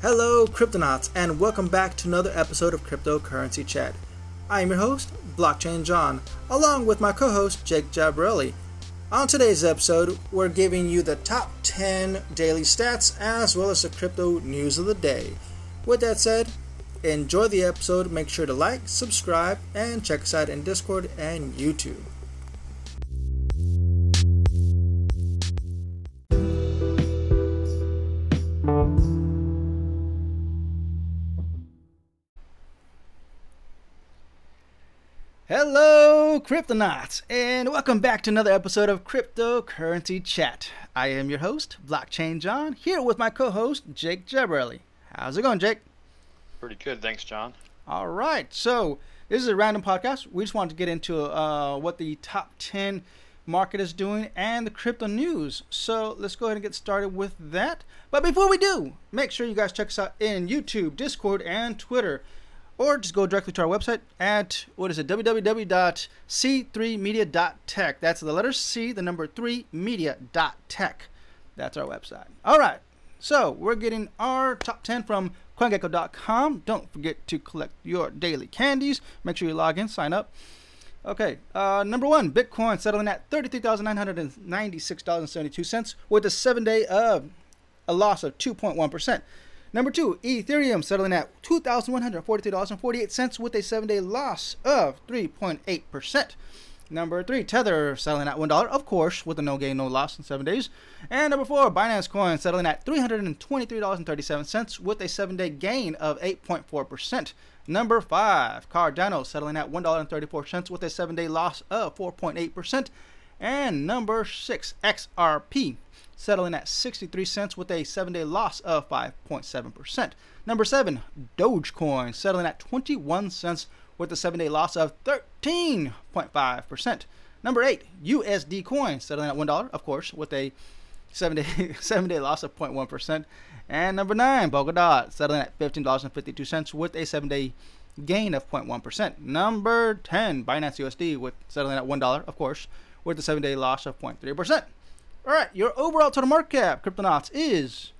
Hello, Cryptonauts, and welcome back to another episode of Cryptocurrency Chat. I am your host, Blockchain John, along with my co host, Jake Jabarelli. On today's episode, we're giving you the top 10 daily stats as well as the crypto news of the day. With that said, enjoy the episode. Make sure to like, subscribe, and check us out in Discord and YouTube. Hello, Cryptonauts, and welcome back to another episode of Cryptocurrency Chat. I am your host, Blockchain John, here with my co host, Jake Jabarelli. How's it going, Jake? Pretty good, thanks, John. All right, so this is a random podcast. We just wanted to get into uh, what the top 10 market is doing and the crypto news. So let's go ahead and get started with that. But before we do, make sure you guys check us out in YouTube, Discord, and Twitter or just go directly to our website at what is it www.c3media.tech that's the letter c the number 3 media.tech that's our website. All right so we're getting our top 10 from coingecko.com don't forget to collect your daily candies. Make sure you log in sign up. Okay uh, number one bitcoin settling at $33996.72 with a seven day uh, a loss of 2.1% Number two, Ethereum settling at $2,143.48 with a seven day loss of 3.8%. Number three, Tether settling at $1, of course, with a no gain, no loss in seven days. And number four, Binance Coin settling at $323.37 with a seven day gain of 8.4%. Number five, Cardano settling at $1.34 with a seven day loss of 4.8%. And number six, XRP settling at 63 cents with a seven day loss of 5.7%. Number seven, Dogecoin, settling at 21 cents with a seven day loss of 13.5%. Number eight, USD coin, settling at $1, of course, with a seven day, seven day loss of 0.1%. And number nine, Polkadot, settling at $15.52 with a seven day gain of 0.1%. Number 10, Binance USD, with settling at $1, of course, with a seven day loss of 0.3%. All right, your overall total market cap, Cryptonauts, is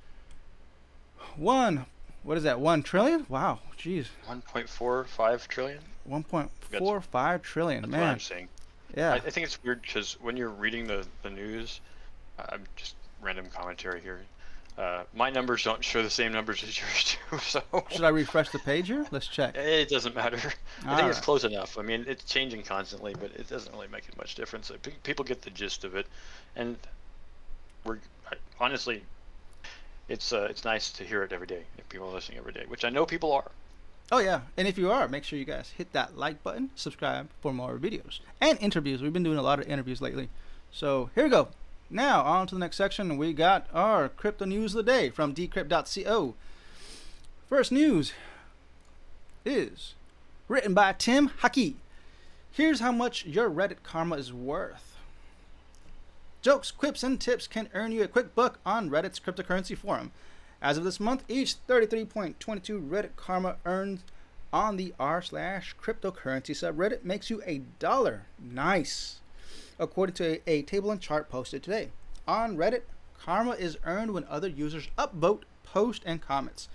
one. What is that? One trillion? Wow, jeez. One point four five trillion. One point four five trillion. That's man. what I'm saying. Yeah. I, I think it's weird because when you're reading the the news, I'm just random commentary here. Uh, my numbers don't show the same numbers as yours do. So should I refresh the page here? Let's check. It doesn't matter. I All think it's close enough. I mean, it's changing constantly, but it doesn't really make it much difference. Pe- People get the gist of it, and we're honestly, it's uh, it's nice to hear it every day. If people are listening every day, which I know people are. Oh yeah, and if you are, make sure you guys hit that like button, subscribe for more videos and interviews. We've been doing a lot of interviews lately. So here we go. Now on to the next section. We got our crypto news of the day from decrypt.co. First news is written by Tim Hakki. Here's how much your Reddit karma is worth. Jokes, quips, and tips can earn you a quick buck on Reddit's cryptocurrency forum. As of this month, each 33.22 Reddit Karma earned on the r slash cryptocurrency subreddit makes you a dollar. Nice. According to a, a table and chart posted today. On Reddit, Karma is earned when other users upvote, post, and comments.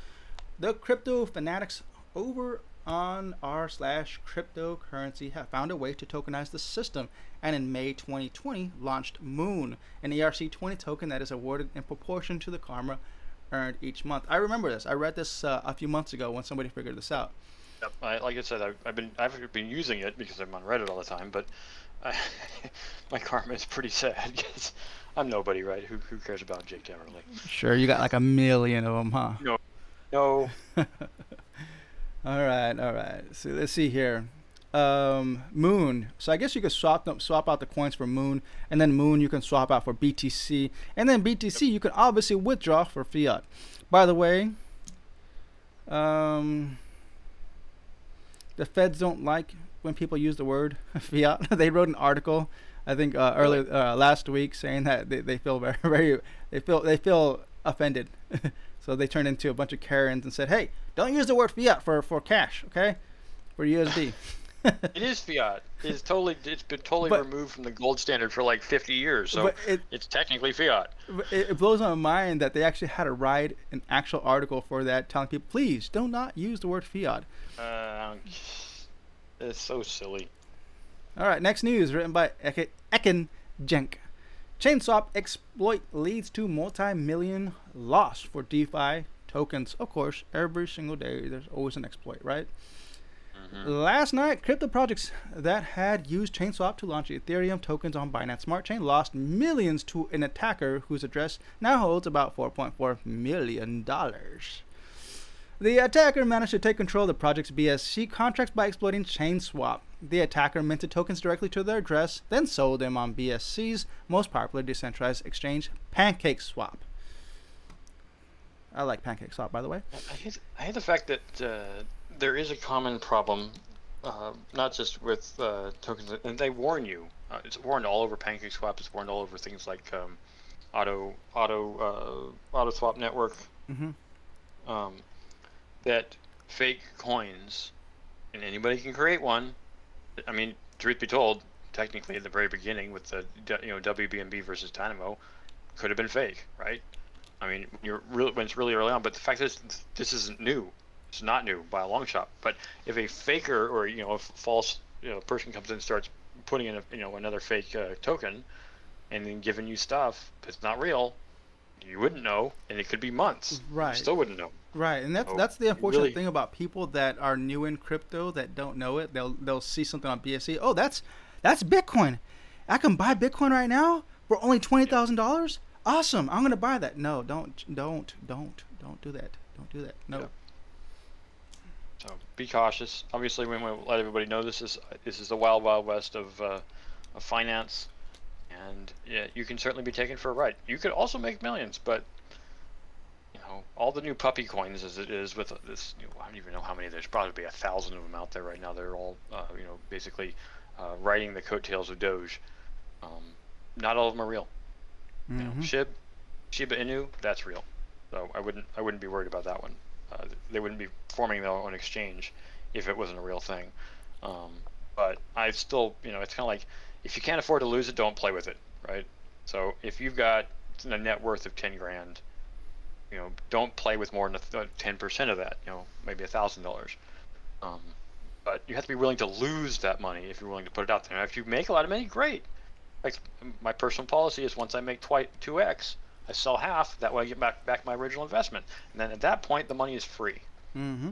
The crypto fanatics over on r slash cryptocurrency have found a way to tokenize the system and in May 2020 launched Moon, an ERC20 token that is awarded in proportion to the karma earned each month. I remember this. I read this uh, a few months ago when somebody figured this out. Yep. I, like I said, I've, I've been I've been using it because I'm on Reddit all the time, but I, my karma is pretty sad because I'm nobody, right? Who, who cares about Jake Everly? Sure, you got like a million of them, huh? No, no. all right, all right. So let's see here. Um, Moon. So I guess you could swap them, swap out the coins for Moon, and then Moon you can swap out for BTC, and then BTC you can obviously withdraw for fiat. By the way, um, the feds don't like when people use the word fiat. they wrote an article, I think uh, earlier uh, last week, saying that they, they feel very very they feel they feel offended. So they turned into a bunch of Karens and said, "Hey, don't use the word fiat for for cash, okay? For USD." it is fiat. It's totally. It's been totally But- removed from the gold standard for like 50 years, so it- it's technically fiat. It, blows my mind that they actually had to write an actual article for that, telling people, please do not use the word fiat. Uh, it's so silly. All right, next news written by Eke- Eken Genç. Chainswap exploit leads to multi-million loss for DeFi tokens. Of course, every single day there's always an exploit, right? Mm-hmm. Last night, crypto projects that had used Chainswap to launch Ethereum tokens on Binance Smart Chain lost millions to an attacker whose address now holds about 4.4 million dollars. The attacker managed to take control of the project's BSC contracts by exploiting ChainSwap. The attacker minted tokens directly to their address, then sold them on BSC's most popular decentralized exchange, PancakeSwap. I like PancakeSwap, by the way. I hate, I hate the fact that uh, there is a common problem, uh, not just with uh, tokens, and they warn you. Uh, it's warned all over PancakeSwap. It's warned all over things like um, Auto Auto uh, Auto Swap Network. hmm Um, that fake coins, and anybody can create one. I mean, truth be told, technically at the very beginning with the you know WBNB versus Dynamo, could have been fake, right? I mean, you're really when it's really early on, but the fact is, this isn't new. It's not new by a long shot. But if a faker or you know a false you know person comes in and starts putting in a, you know another fake uh, token, and then giving you stuff that's not real, you wouldn't know, and it could be months. Right. You still wouldn't know. Right, and that's So, that's the unfortunate really- thing about people that are new in crypto that don't know it. They'll they'll see something on BSC. Oh, that's that's Bitcoin. I can buy Bitcoin right now for only twenty thousand dollars. Awesome! I'm gonna buy that. No, don't don't don't don't do that. Don't do that. No. Yeah. So be cautious. Obviously, we want to let everybody know this is this is the wild, wild west of uh, of finance, and yeah, you can certainly be taken for a ride. You could also make millions, but you know all the new puppy coins as it is with this. You know, I don't even know how many. There's probably a thousand of them out there right now. They're all uh, you know basically uh, riding the coattails of Doge. Um, not all of them are real. You know, Mhm. Shib, Shiba Inu, that's real. So I wouldn't I wouldn't be worried about that one. Uh, they wouldn't be forming their own exchange if it wasn't a real thing. Um, but I still, you know, it's kind of like if you can't afford to lose it, don't play with it, right? So if you've got a net worth of ten grand, you know, don't play with more than ten percent of that. You know, maybe a thousand dollars. Um, but you have to be willing to lose that money if you're willing to put it out there. Now, if you make a lot of money, great. Like my personal policy is once I make twice two x, I sell half. That way I get back back my original investment, and then at that point the money is free. Mm-hmm.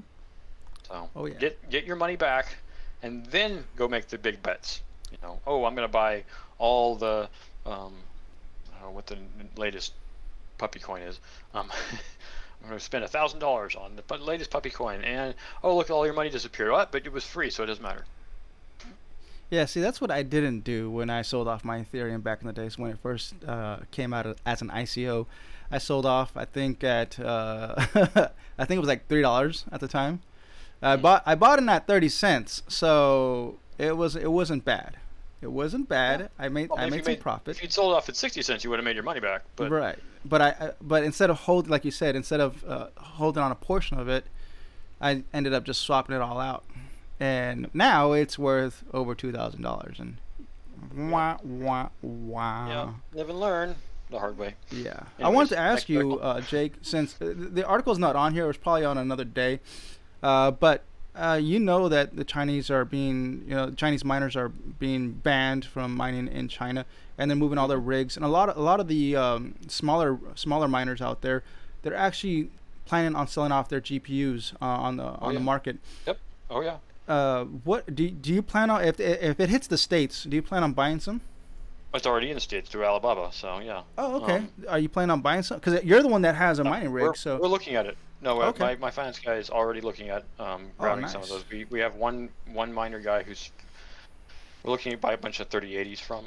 So Oh, yeah. get get your money back, and then go make the big bets. You know, oh, I'm gonna buy all the, um, I don't know what the latest puppy coin is. Um, I'm gonna spend a thousand dollars on the latest puppy coin, and oh look, all your money disappeared. What? But it was free, so it doesn't matter. Yeah, see, that's what I didn't do when I sold off my Ethereum back in the days when it first uh, came out as an ICO. I sold off, I think at, uh, I think it was like three dollars at the time. I Hmm. bought, I bought it at thirty cents, so it was, it wasn't bad. It wasn't bad. I made, Well, I made some made- profit. If you'd sold off at sixty cents, you would have made your money back. But right, but I, I, but instead of hold, like you said, instead of uh, holding on a portion of it, I ended up just swapping it all out, and now it's worth over two thousand dollars. And wah wah wah. yeah, live and learn the hard way. Yeah. I Anyways, wanted to ask you, uh, Jake, since uh, the article's not on here, it was probably on another day, uh, but uh, you know that the Chinese are being, you know, Chinese miners are being banned from mining in China, and they're moving all their rigs, and a lot of a lot of the um, smaller smaller miners out there, they're actually planning on selling off their GPUs uh, on the on the yeah. market. Yep. Oh yeah. Uh, what do do you plan on if if it hits the states? Do you plan on buying some? It's already in the states through Alibaba, so yeah. Oh, okay. Um, are you planning on buying some? Because you're the one that has a mining rig, we're, so we're looking at it. No, uh, Okay. my, my finance guy is already looking at um, Oh, routing some of those. We, we have one one miner guy who's we're looking to buy a bunch of 3080s from.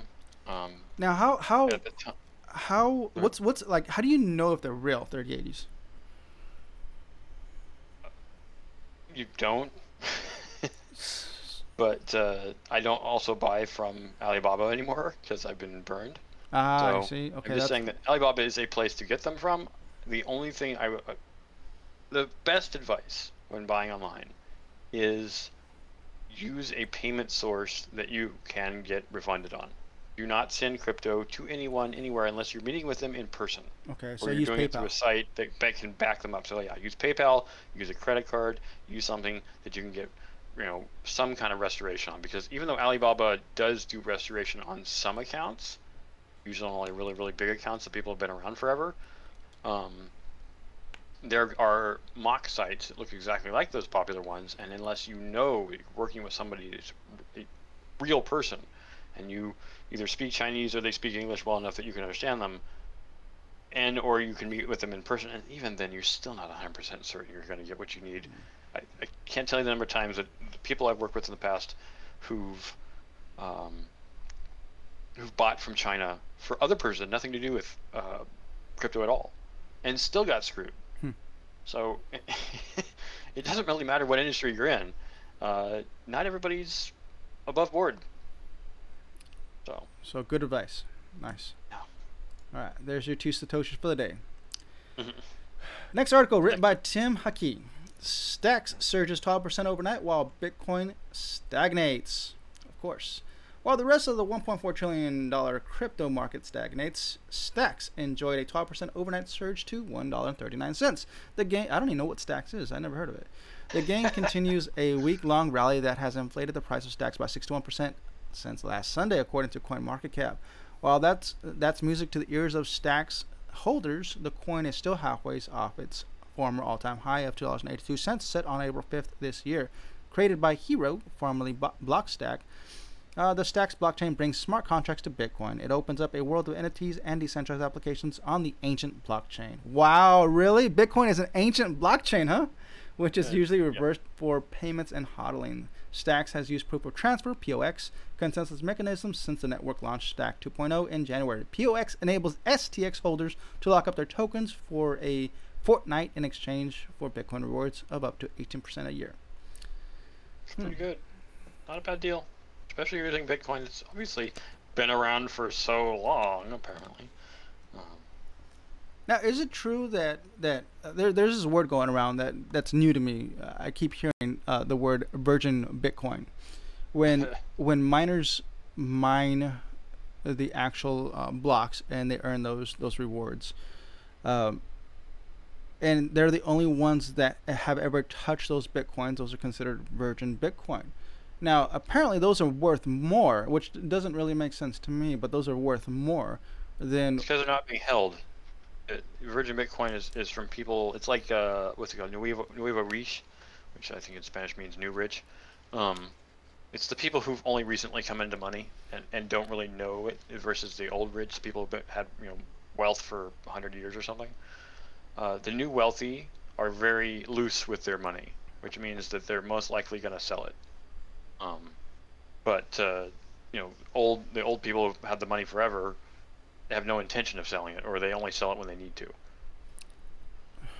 Um, Now, how how at the ti- how what's what's like? How do you know if they're real 3080s? you don't, but uh, I don't also buy from Alibaba anymore because I've been burned. Ah, I see. Okay, I'm just that's, saying that Alibaba is a place to get them from. The only thing I uh, the best advice when buying online is use a payment source that you can get refunded on. Do not send crypto to anyone anywhere unless you're meeting with them in person. Okay, so or you're use doing it through a site that, that can back them up. So yeah, use PayPal, use a credit card, use something that you can get, you know, some kind of restoration on. Because even though Alibaba does do restoration on some accounts, usually on only really really big accounts that people have been around forever, um, there are mock sites that look exactly like those popular ones, and unless you know you're working with somebody who's a real person, and you either speak Chinese or they speak English well enough that you can understand them, and or you can meet with them in person, and even then you're still not 100% certain you're going to get what you need. I, I can't tell you the number of times that people I've worked with in the past who've um, who've bought from China for other person, nothing to do with uh, crypto at all, and still got screwed. So it doesn't really matter what industry you're in. Uh, not everybody's above board. So So good advice. Nice. Yeah. All right, there's your two satoshis for the day. Mhm. Next article written by Tim Hakki. Stacks surges 12% overnight while Bitcoin stagnates. Of course. While the rest of the $1.4 trillion crypto market stagnates, Stacks enjoyed a 12% overnight surge to $1.39. The gain, I don't even know what Stacks is. I never heard of it. The gain continues a week long rally that has inflated the price of Stacks by 61% since last Sunday, according to CoinMarketCap. While that's that's music to the ears of Stacks holders, the coin is still halfway off its former all-time high of $2.82 set on April 5th this year. Created by Hiro, formerly Blockstack, uh, the Stacks blockchain brings smart contracts to Bitcoin. It opens up a world of entities and decentralized applications on the ancient blockchain. Wow, really? Bitcoin is an ancient blockchain, huh? Which is usually reversed for payments and hodling. Stacks has used proof of transfer (POX) consensus mechanisms since the network launched Stack 2.0 in January. POX enables STX holders to lock up their tokens for a fortnight in exchange for Bitcoin rewards of up to 18% a year. it's pretty good. Not a bad deal. Especially using Bitcoin. It's obviously been around for so long, apparently. Um, Now, is it true that that uh, there, there's this word going around that that's new to me? Uh, I keep hearing uh, the word virgin Bitcoin. When when miners mine the actual uh, blocks and they earn those those rewards, um, and they're the only ones that have ever touched those bitcoins. Those are considered virgin Bitcoin. Now, apparently, those are worth more, which doesn't really make sense to me. But those are worth more than because they're not being held. Uh, Virgin Bitcoin is, is from people. It's like uh, what's it called, Nuevo Nuevo Rich, which I think in Spanish means new rich. Um, it's the people who've only recently come into money and, and don't really know it versus the old rich people who've had you know wealth for 100 years or something. Uh, the new wealthy are very loose with their money, which means that they're most likely going to sell it. Um, but uh, you know, old the old people who've had the money forever have no intention of selling it, or they only sell it when they need to.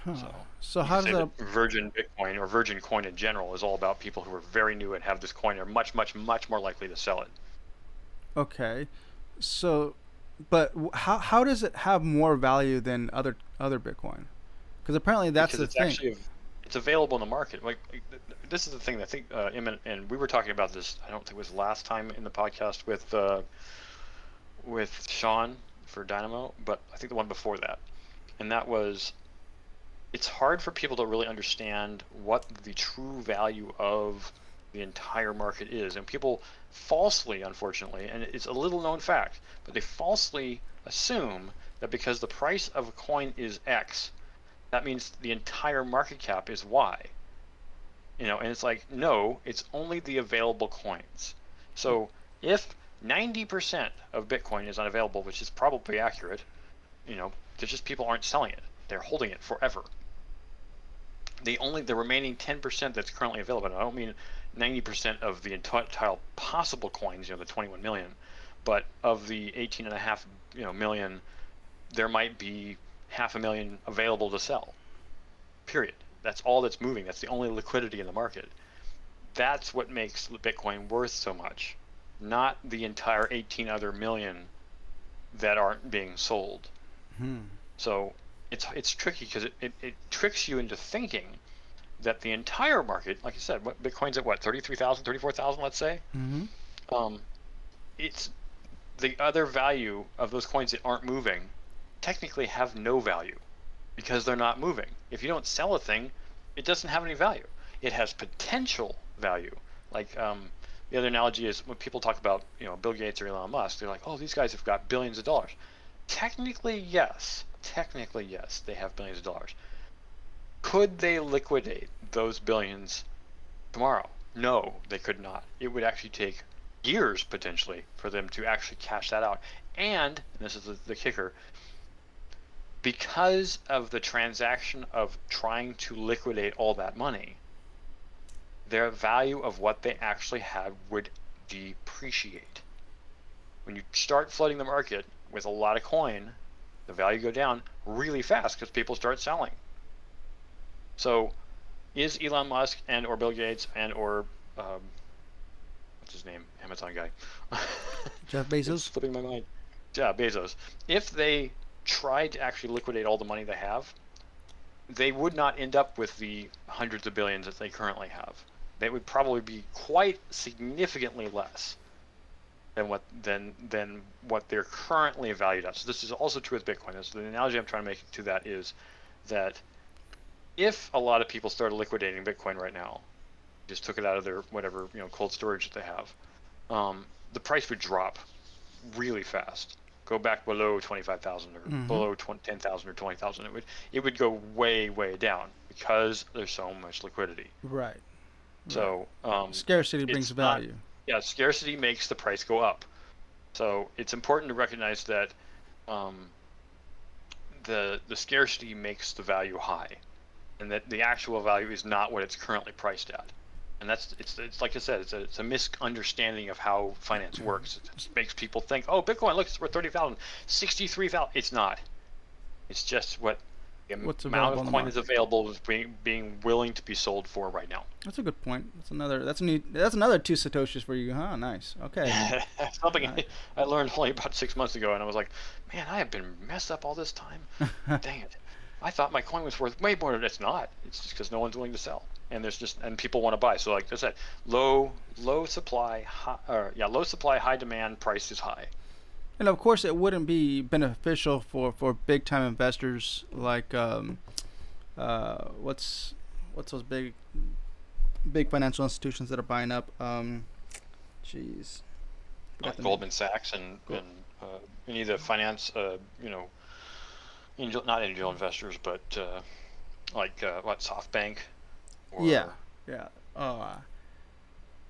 Huh. So, So how does that? Virgin Bitcoin or Virgin Coin in general is all about people who are very new and have this coin are much, much, much more likely to sell it. Okay, so, but how how does it have more value than other other Bitcoin? Because apparently that's because the thing. It's available in the market. Like like, th- th- this is the thing that I think uh, Emmett and we were talking about this. I don't think it was last time in the podcast with uh, with Sean for Dynamo, but I think the one before that, and that was it's hard for people to really understand what the true value of the entire market is, and people falsely, unfortunately, and it's a little known fact, but they falsely assume that because the price of a coin is X, that means the entire market cap is Y. You know, and it's like, no, it's only the available coins. So if 90% of Bitcoin is unavailable, which is probably accurate, you know, there's just people aren't selling it. They're holding it forever. The only the remaining 10% that's currently available, I don't mean 90% of the entire possible coins, you know, the 21 million, but of the 18 and a half, you know, million, there might be half a million available to sell. Period. That's all that's moving. That's the only liquidity in the market. That's what makes Bitcoin worth so much, not the entire 18 other million that aren't being sold. Hmm. So it's it's tricky because it, it, it tricks you into thinking that the entire market, like I said, what Bitcoin's at what 33,000, 34,000, let's say. Mm-hmm. Um, it's the other value of those coins that aren't moving technically have no value because they're not moving. If you don't sell a thing, it doesn't have any value. It has potential value. Like um, the other analogy is when people talk about you know Bill Gates or Elon Musk, they're like, oh, these guys have got billions of dollars. Technically, yes. Technically, yes, they have billions of dollars. Could they liquidate those billions tomorrow? No, they could not. It would actually take years potentially for them to actually cash that out. And, and this is the, the kicker, because of the transaction of trying to liquidate all that money, their value of what they actually had would depreciate. When you start flooding the market with a lot of coin, the value go down really fast because people start selling. So, is Elon Musk and or Bill Gates and or um, what's his name, Amazon guy, Jeff Bezos. slipping my mind. Yeah, Bezos. If they tried to actually liquidate all the money they have, they would not end up with the hundreds of billions that they currently have. They would probably be quite significantly less than what than than what they're currently valued at. So this is also true with Bitcoin. So the analogy I'm trying to make to that is that if a lot of people started liquidating Bitcoin right now, just took it out of their whatever you know cold storage that they have, um, the price would drop really fast. Go back below twenty five thousand or Mhm. below 20, ten thousand or twenty thousand. It would it would go way way down because there's so much liquidity. Right. So um, Scarcity brings it's not- value. yeah, scarcity makes the price go up. So it's important to recognize that um, the the scarcity makes the value high, and that the actual value is not what it's currently priced at. And that's it's it's like I said, it's a it's a misunderstanding of how finance works. It makes people think, oh, Bitcoin, look, it's worth 30,000, 63,000. It's not. It's just what the What's amount of coin is available is being being willing to be sold for right now. That's a good point. That's another. That's a new. That's another two satoshis for you, huh? Nice. Okay. Something Right. I learned only about six months ago, and I was like, man, I have been messed up all this time. Dang it. I thought my coin was worth way more than it's not. It's just because no one's willing to sell, and there's just and people want to buy. So like I said, low low supply, high, or yeah, low supply, high demand, price is high. And of course, it wouldn't be beneficial for, for big time investors like um, uh, what's what's those big big financial institutions that are buying up. Um, jeez, Like the name. Goldman Sachs and Go- and uh, any of the finance, uh, you know, angel not angel investors, but uh, like uh, what SoftBank. Or, Yeah, yeah. Uh,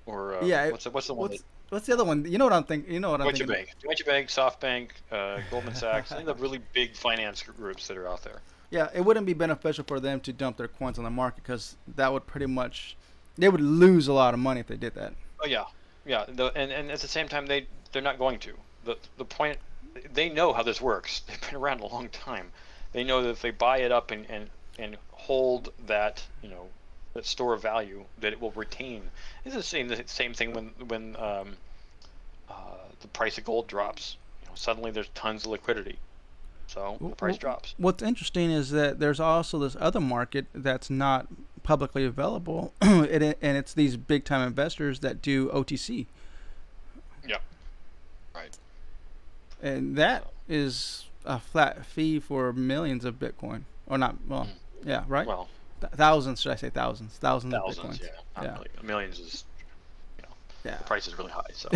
Or uh, Yeah, What's the, what's the one? what's that- what's the other one? You know what I'm thinking. You know what I'm Deutsche thinking. Bank, Deutsche Bank, SoftBank, uh, Goldman Sachs, any of the really big finance groups that are out there. Yeah, it wouldn't be beneficial for them to dump their coins on the market because that would pretty much they would lose a lot of money if they did that. Oh yeah, yeah, the, and and at the same time they they're not going to. the The point they know how this works. They've been around a long time. They know that if they buy it up and and and hold that you know that store of value that it will retain. It's the same the same thing when when um, uh, the price of gold drops. You know, suddenly there's tons of liquidity, so the price w- drops. What's interesting is that there's also this other market that's not publicly available, and it- and it's these big time investors that do OTC, Yeah. Right. And that is a flat fee for millions of Bitcoin, or not? Well, hmm. yeah, right. Well, Th- thousands, should I say thousands? Thousands, thousands, of Bitcoins. yeah. Yeah. million- Millions is you know, Yeah. the price is really high. So,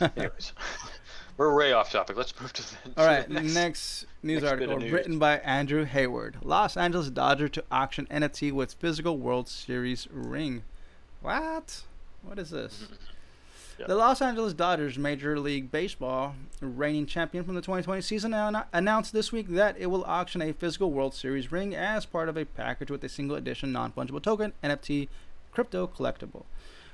anyways, we're way off topic. Let's move to the. All right, the next, next. news next article news. written by Andrew Hayward. Los Angeles Dodger to auction NFT with physical World Series ring. What? What is this? Mm-hmm. The Los Angeles Dodgers, Major League Baseball reigning champion from the 2020 season, anno- announced this week that it will auction a physical World Series ring as part of a package with a single edition non fungible token NFT crypto collectible.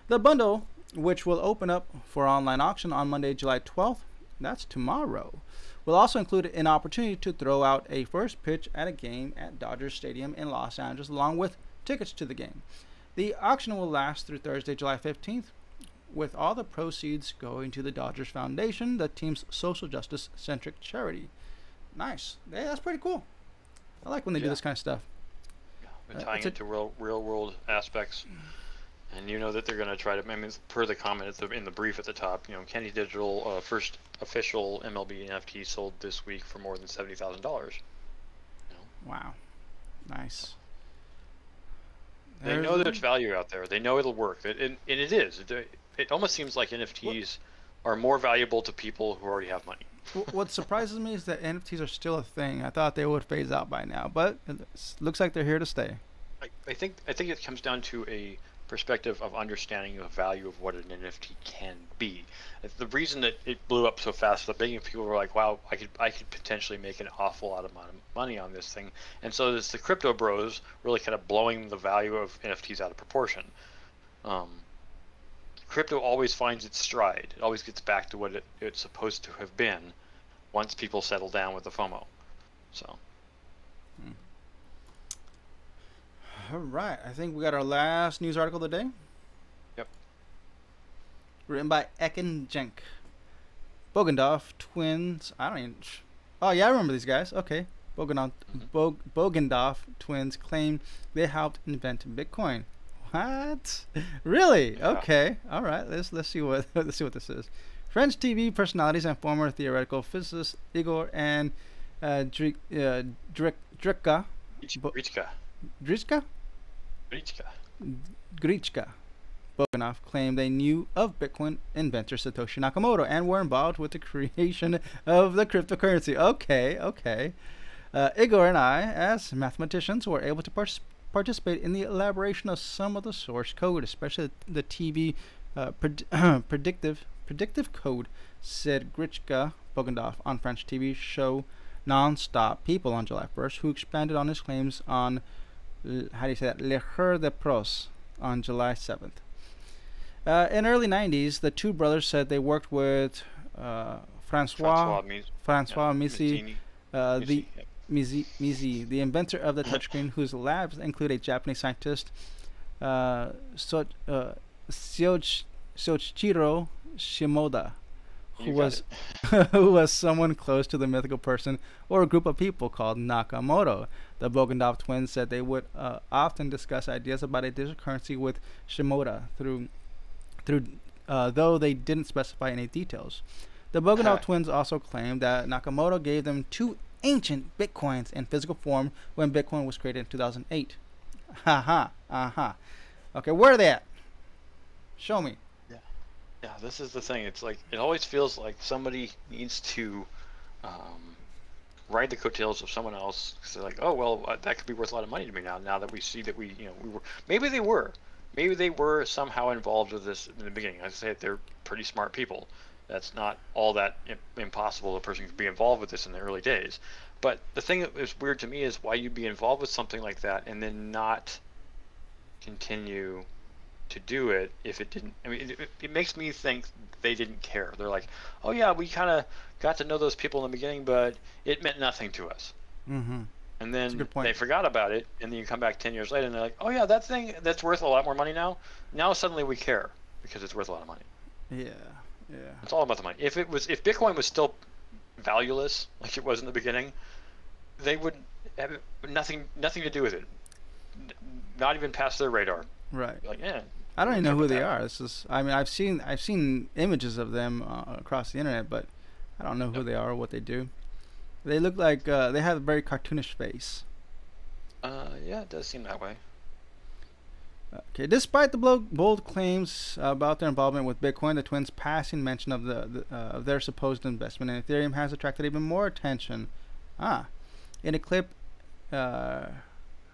The bundle, which will open up for online auction on Monday, July 12th, that's tomorrow, will also include an opportunity to throw out a first pitch at a game at Dodger Stadium in Los Angeles, along with tickets to the game. The auction will last through Thursday, July 15th, with all the proceeds going to the Dodgers Foundation, the team's social justice centric charity. Nice. Yeah, that's pretty cool. I like when they do this kind of stuff. uh, tying it to real real world aspects. And you know that they're going to try to. I mean, per the comment the, in the brief at the top, you know, Candy Digital uh, first official MLB NFT sold this week for more than seventy thousand dollars. Wow, nice. They There's know there's value out there. They know it'll work. It, and, and it is. It, it almost seems like NFTs what? are more valuable to people who already have money. what surprises me is that NFTs are still a thing. I thought they would phase out by now, but it looks like they're here to stay. I, I think I think it comes down to a perspective of understanding the value of what an NFT can be. The reason that it blew up so fast the beginning, people were like, "Wow, I could I could potentially make an awful lot of money on this thing," and so it's the crypto bros really kind of blowing the value of NFTs out of proportion. Um, crypto always finds its stride. It always gets back to what it, it's supposed to have been once people settle down with the FOMO. So. All right. I think we got our last news article of the day. Yep. Written by Ekin Genç. Bogdanov twins. I don't even. Oh, yeah, I remember these guys. Okay. Bogdanov, mm-hmm. Bog, twins claim they helped invent Bitcoin. What? really? Yeah. Okay. All right. Let's let's see what let's see what this is. French TV personalities and former theoretical physicist Igor and uh, Drik, uh, Drik, Drika. Grichka. Grichka. Grichka. Bogdanov claimed they knew of Bitcoin inventor Satoshi Nakamoto and were involved with the creation of the cryptocurrency. Okay, okay. Uh, Igor and I, as mathematicians, were able to par- participate in the elaboration of some of the source code, especially the TV uh, pred- predictive predictive code, said Grichka Bogdanov on French TV show Non-Stop People on July 1st, who expanded on his claims on how do you say that? Le Jour de Pros on July 7th. Uh, in early 90s, the two brothers said they worked with uh, Francois Francois, Misi, uh, the Mizi, Mizi, the inventor of the touchscreen, whose labs include a Japanese scientist, uh, so, uh, Shimoda, who was who was someone close to the mythical person or a group of people called Nakamoto. The Bogdanov twins said they would uh, often discuss ideas about a digital currency with Shimoda through through uh, though they didn't specify any details. The Bogdanov twins also claimed that Nakamoto gave them two ancient bitcoins in physical form when Bitcoin was created in 2008. Ha ha. Uh huh. Okay, where are they at? Show me. Yeah. Yeah, this is the thing. It's like it always feels like somebody needs to um, ride the coattails of someone else. Cause they're like, oh well, uh, that could be worth a lot of money to me now. Now that we see that we, you know, we were maybe they were, maybe they were somehow involved with this in the beginning. I say they're pretty smart people. That's not all that impossible. A person could be involved with this in the early days. But the thing that is weird to me is why you'd be involved with something like that and then not continue to do it if it didn't. I mean, it, it makes me think they didn't care. They're like, oh yeah, we kind of got to know those people in the beginning, but it meant nothing to us. Mm-hmm. And then they forgot about it, and then you come back ten years later, and they're like, "Oh yeah, that thing that's worth a lot more money now. Now suddenly we care because it's worth a lot of money." Yeah, yeah. It's all about the money. If it was, if Bitcoin was still valueless like it was in the beginning, they would have nothing, nothing to do with it. Not even past their radar. Right. Like, yeah, I don't even know who they are. This is, I mean, I've seen I've seen images of them uh, across the internet, but I don't know who they are or what they do. They look like uh, they have a very cartoonish face. Uh, yeah, it does seem that way. Okay, despite the bold claims about their involvement with Bitcoin, the twins' passing mention of the, the uh, of their supposed investment in Ethereum has attracted even more attention. Ah, in a clip, uh,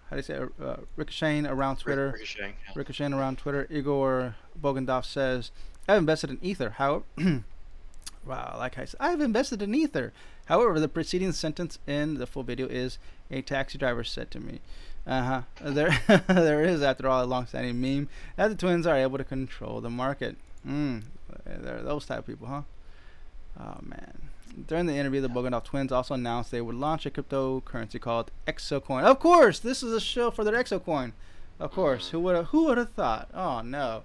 how do you say, uh, ricocheting around Twitter. Ricocheting, yeah. ricocheting around Twitter. Igor Bogdanov says, "I've invested in Ether. How? wow, like I said, I've invested in Ether. However, the preceding sentence in the full video is a taxi driver said to me." Uh huh. There, there is, after all, a long-standing meme that the twins are able to control the market. Hmm. They're those type of people, huh? Oh man. During the interview, the Bogdanov twins also announced they would launch a cryptocurrency called ExoCoin. Of course, this is a show for their ExoCoin. Of course, who would who would have thought? Oh no,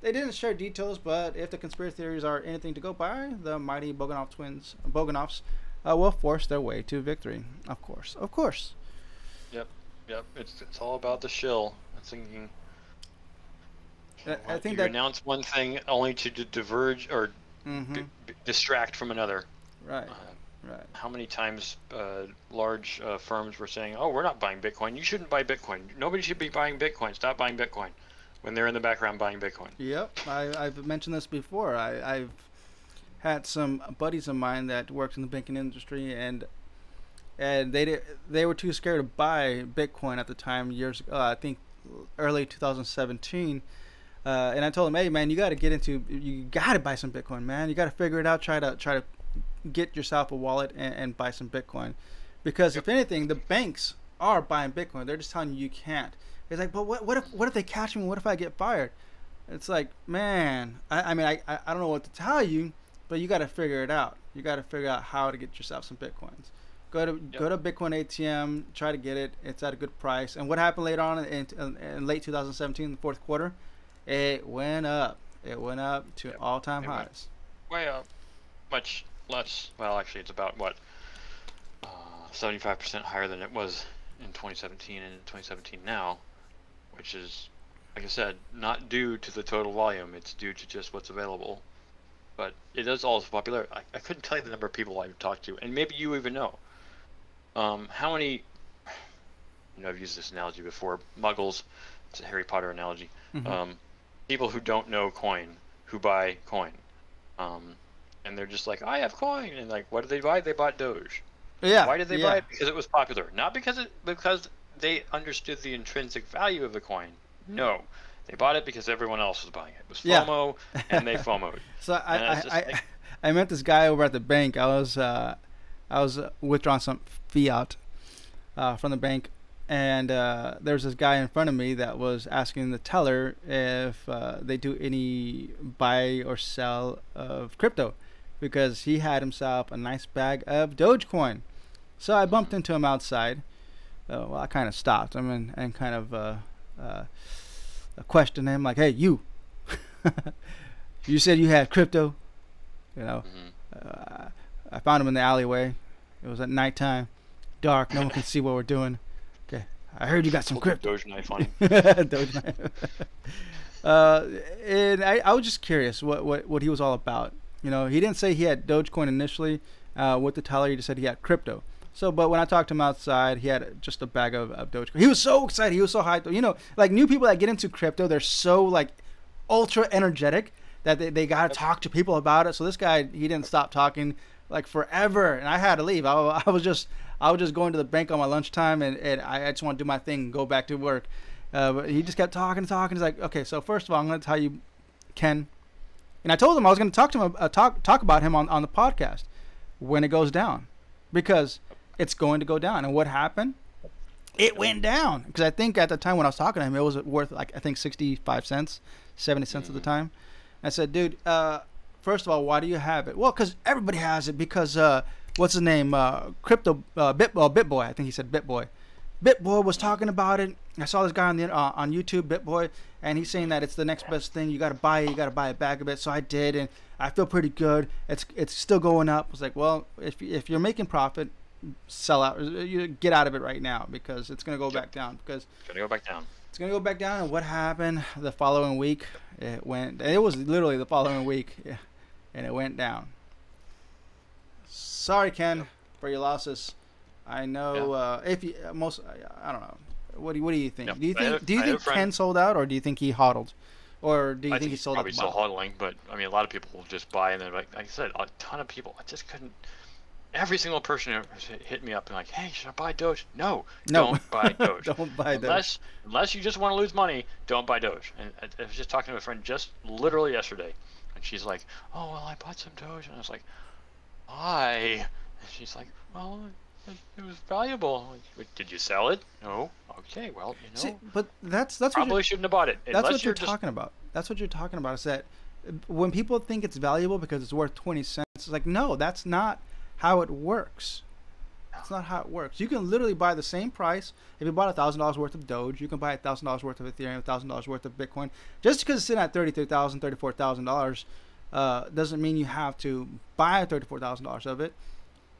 they didn't share details, but if the conspiracy theories are anything to go by, the mighty Bogdanov twins, Bogdanovs, uh, will force their way to victory. Of course, of course. Yep. It's it's all about the shill. I'm thinking. I, I think you that announce one thing only to diverge or Mhm. b- distract from another. right, Uh, right. how many times uh, large uh, firms were saying, "Oh, we're not buying Bitcoin. You shouldn't buy Bitcoin. Nobody should be buying Bitcoin. Stop buying Bitcoin," when they're in the background buying Bitcoin. Yep, I, I've mentioned this before. I, I've had some buddies of mine that worked in the banking industry, and and they did, they were too scared to buy Bitcoin at the time. Years, uh, I think, early 2017. Uh, and I told them, hey man, you got to get into, you got to buy some Bitcoin, man. You got to figure it out. Try to try to get yourself a wallet and, and buy some Bitcoin, because if anything, the banks are buying Bitcoin. They're just telling you you can't. It's like, but what, what if what if they catch me? What if I get fired? It's like, man, I, I mean, I, I I don't know what to tell you, but you got to figure it out. You got to figure out how to get yourself some bitcoins. Go to go to Bitcoin ATM, try to get it. It's at a good price. And what happened later on in, in, in late 2017, the fourth quarter, it went up. It went up to Yep, all-time it highs. Way up. Much less. Well, actually, it's about what uh, 75% higher than it was in 2017 and in 2017 now, which is, like I said, not due to the total volume. It's due to just what's available. But it is also popular. I, I couldn't tell you the number of people I've talked to, and maybe you even know. Um, how many? You know, I've used this analogy before. Muggles. It's a Harry Potter analogy. Mhm. Um, people who don't know coin, who buy coin, um, and they're just like, I have coin, and like, what did they buy? They bought Doge. yeah. Why did they yeah. buy it? Because it was popular, not because it because they understood the intrinsic value of the coin. No, they bought it because everyone else was buying it. It was Yeah. FOMO, and they FOMOed. So I, I, I, like- I met this guy over at the bank. I was uh, I was uh, withdrawing some fiat uh, from the bank, and uh, there was this guy in front of me that was asking the teller if uh, they do any buy or sell of crypto, because he had himself a nice bag of Dogecoin. So I bumped into him outside. Uh, well, I kind of stopped him and, and kind of uh, uh, questioned him, like, "Hey, you." you said you had crypto. You know, Mhm. I found him in the alleyway. It was at nighttime, dark. No one can see what we're doing. Okay, I heard you got some crypto. Doge knife on him. Doge knife. uh, and I, I was just curious what, what, what he was all about. You know, he didn't say he had Dogecoin initially. Uh, with the teller, he just said he had crypto. So, but when I talked to him outside, he had just a bag of, of Dogecoin. He was so excited. He was so hyped. You know, like new people that get into crypto, they're so like ultra energetic that they, they got to talk to people about it. So this guy, he didn't stop talking like forever, and I had to leave. I, I was just I was just going to the bank on my lunchtime, and, and I, I just want to do my thing, and go back to work. Uh, but he just kept talking and talking. He's like, okay, so first of all, I'm going to tell you, Ken, and I told him I was going to talk to him, uh, talk talk about him on, on the podcast when it goes down, because it's going to go down. And what happened? It went down because I think at the time when I was talking to him, it was worth like I think 65 cents, 70 cents at the Mhm. time. I said, dude, uh, first of all, why do you have it? Well, because everybody has it. Because uh, what's his name? Uh, Crypto uh, Bit uh, Bitboy. I think he said Bitboy. Bitboy was talking about it. I saw this guy on the uh, on YouTube, Bitboy, and he's saying that it's the next best thing. You got to buy it. You got to buy a bag of it. So I did, and I feel pretty good. It's it's still going up. I was like, well, if if you're making profit, sell out. You get out of it right now because it's gonna go back down. Because Gonna go back down. it's gonna go back down. And what happened the following week? It went. It was literally the following week, yeah, and it went down. Sorry, Ken, for your losses. I know uh, if you uh, most. I- I don't know. What do you, What do you think? Yep. Do you think a- Do you I think Ken sold out, or do you think he hodled, or do you I think, he he's sold out? probably the still bottom? hodling, but I mean, a lot of people will just buy, and then, like, like I said, a ton of people. I just couldn't. Every single person hit- hit me up and like, "Hey, should I buy Doge?" No, No. don't buy Doge. don't buy Doge. unless unless you just want to lose money, don't buy Doge. And I, I was just talking to a friend just literally yesterday, and she's like, "Oh well, I bought some Doge," and I was like, "Why?" And she's like, "Well, it, it was valuable." Like, Did you sell it? No. Okay, well, you know, See, but that's that's what you're- probably shouldn't have bought it. That's unless what you're, just talking about. That's what you're talking about. Is that when people think it's valuable because it's worth twenty cents, it's like no, that's not how it works. That's not how it works. You can literally buy the same price if you bought a thousand dollars worth of Doge. You can buy a thousand dollars worth of Ethereum, a thousand dollars worth of Bitcoin. Just because it's sitting at thirty-three thousand, thirty-four thousand dollars, uh, doesn't mean you have to buy thirty-four thousand dollars of it.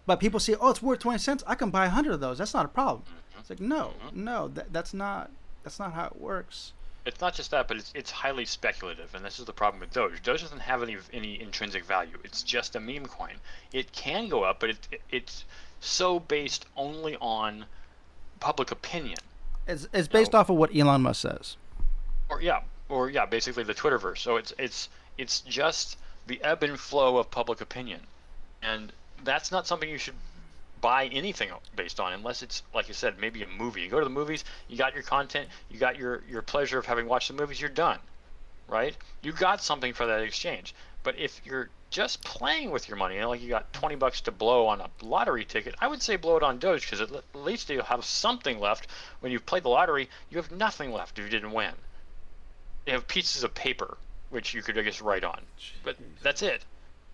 But people see, oh, it's worth twenty cents. I can buy a hundred of those. That's not a problem. Mhm. It's like no, Mhm. no, that, that's not that's not how it works. It's not just that, but it's it's highly speculative, and this is the problem with Doge. Doge doesn't have any any intrinsic value. It's just a meme coin. It can go up, but it, it it's so based only on public opinion. It's it's based No. off of what Elon Musk says. or yeah, or yeah, basically the Twitterverse. So it's it's it's just the ebb and flow of public opinion, and that's not something you should buy anything based on unless it's like you said, maybe a movie. You go to the movies, you got your content, you got your your pleasure of having watched the movies, you're done, right? You got something for that exchange. But if you're just playing with your money, you know, like you got 20 bucks to blow on a lottery ticket, I would say blow it on Doge because at le- at least you'll have something left. When you've played the lottery, you have nothing left if you didn't win you have pieces of paper which you could I guess write on, but that's it.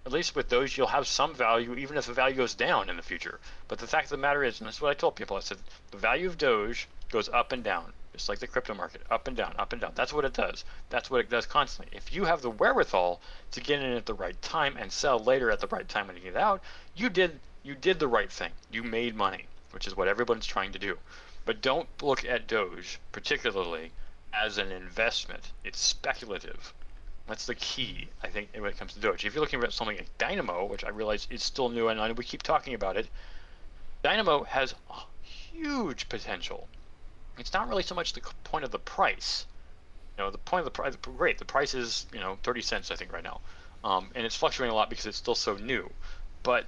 At least with those, you'll have some value, even if the value goes down in the future. But the fact of the matter is, and that's what I told people, I said the value of Doge goes up and down, just like the crypto market, up and down, up and down. That's what it does. That's what it does constantly. If you have the wherewithal to get in at the right time and sell later at the right time when you get out, you did you did the right thing. You made money, which is what everyone's trying to do. But don't look at Doge particularly as an investment. It's speculative. That's the key, I think, when it comes to Doge. If you're looking at something like Dynamo, which I realize is still new and we keep talking about it, Dynamo has huge potential. It's not really so much the point of the price. You know, the point of the price, great, the price is, you know, 30 cents, I think, right now. Um, and it's fluctuating a lot because it's still so new. But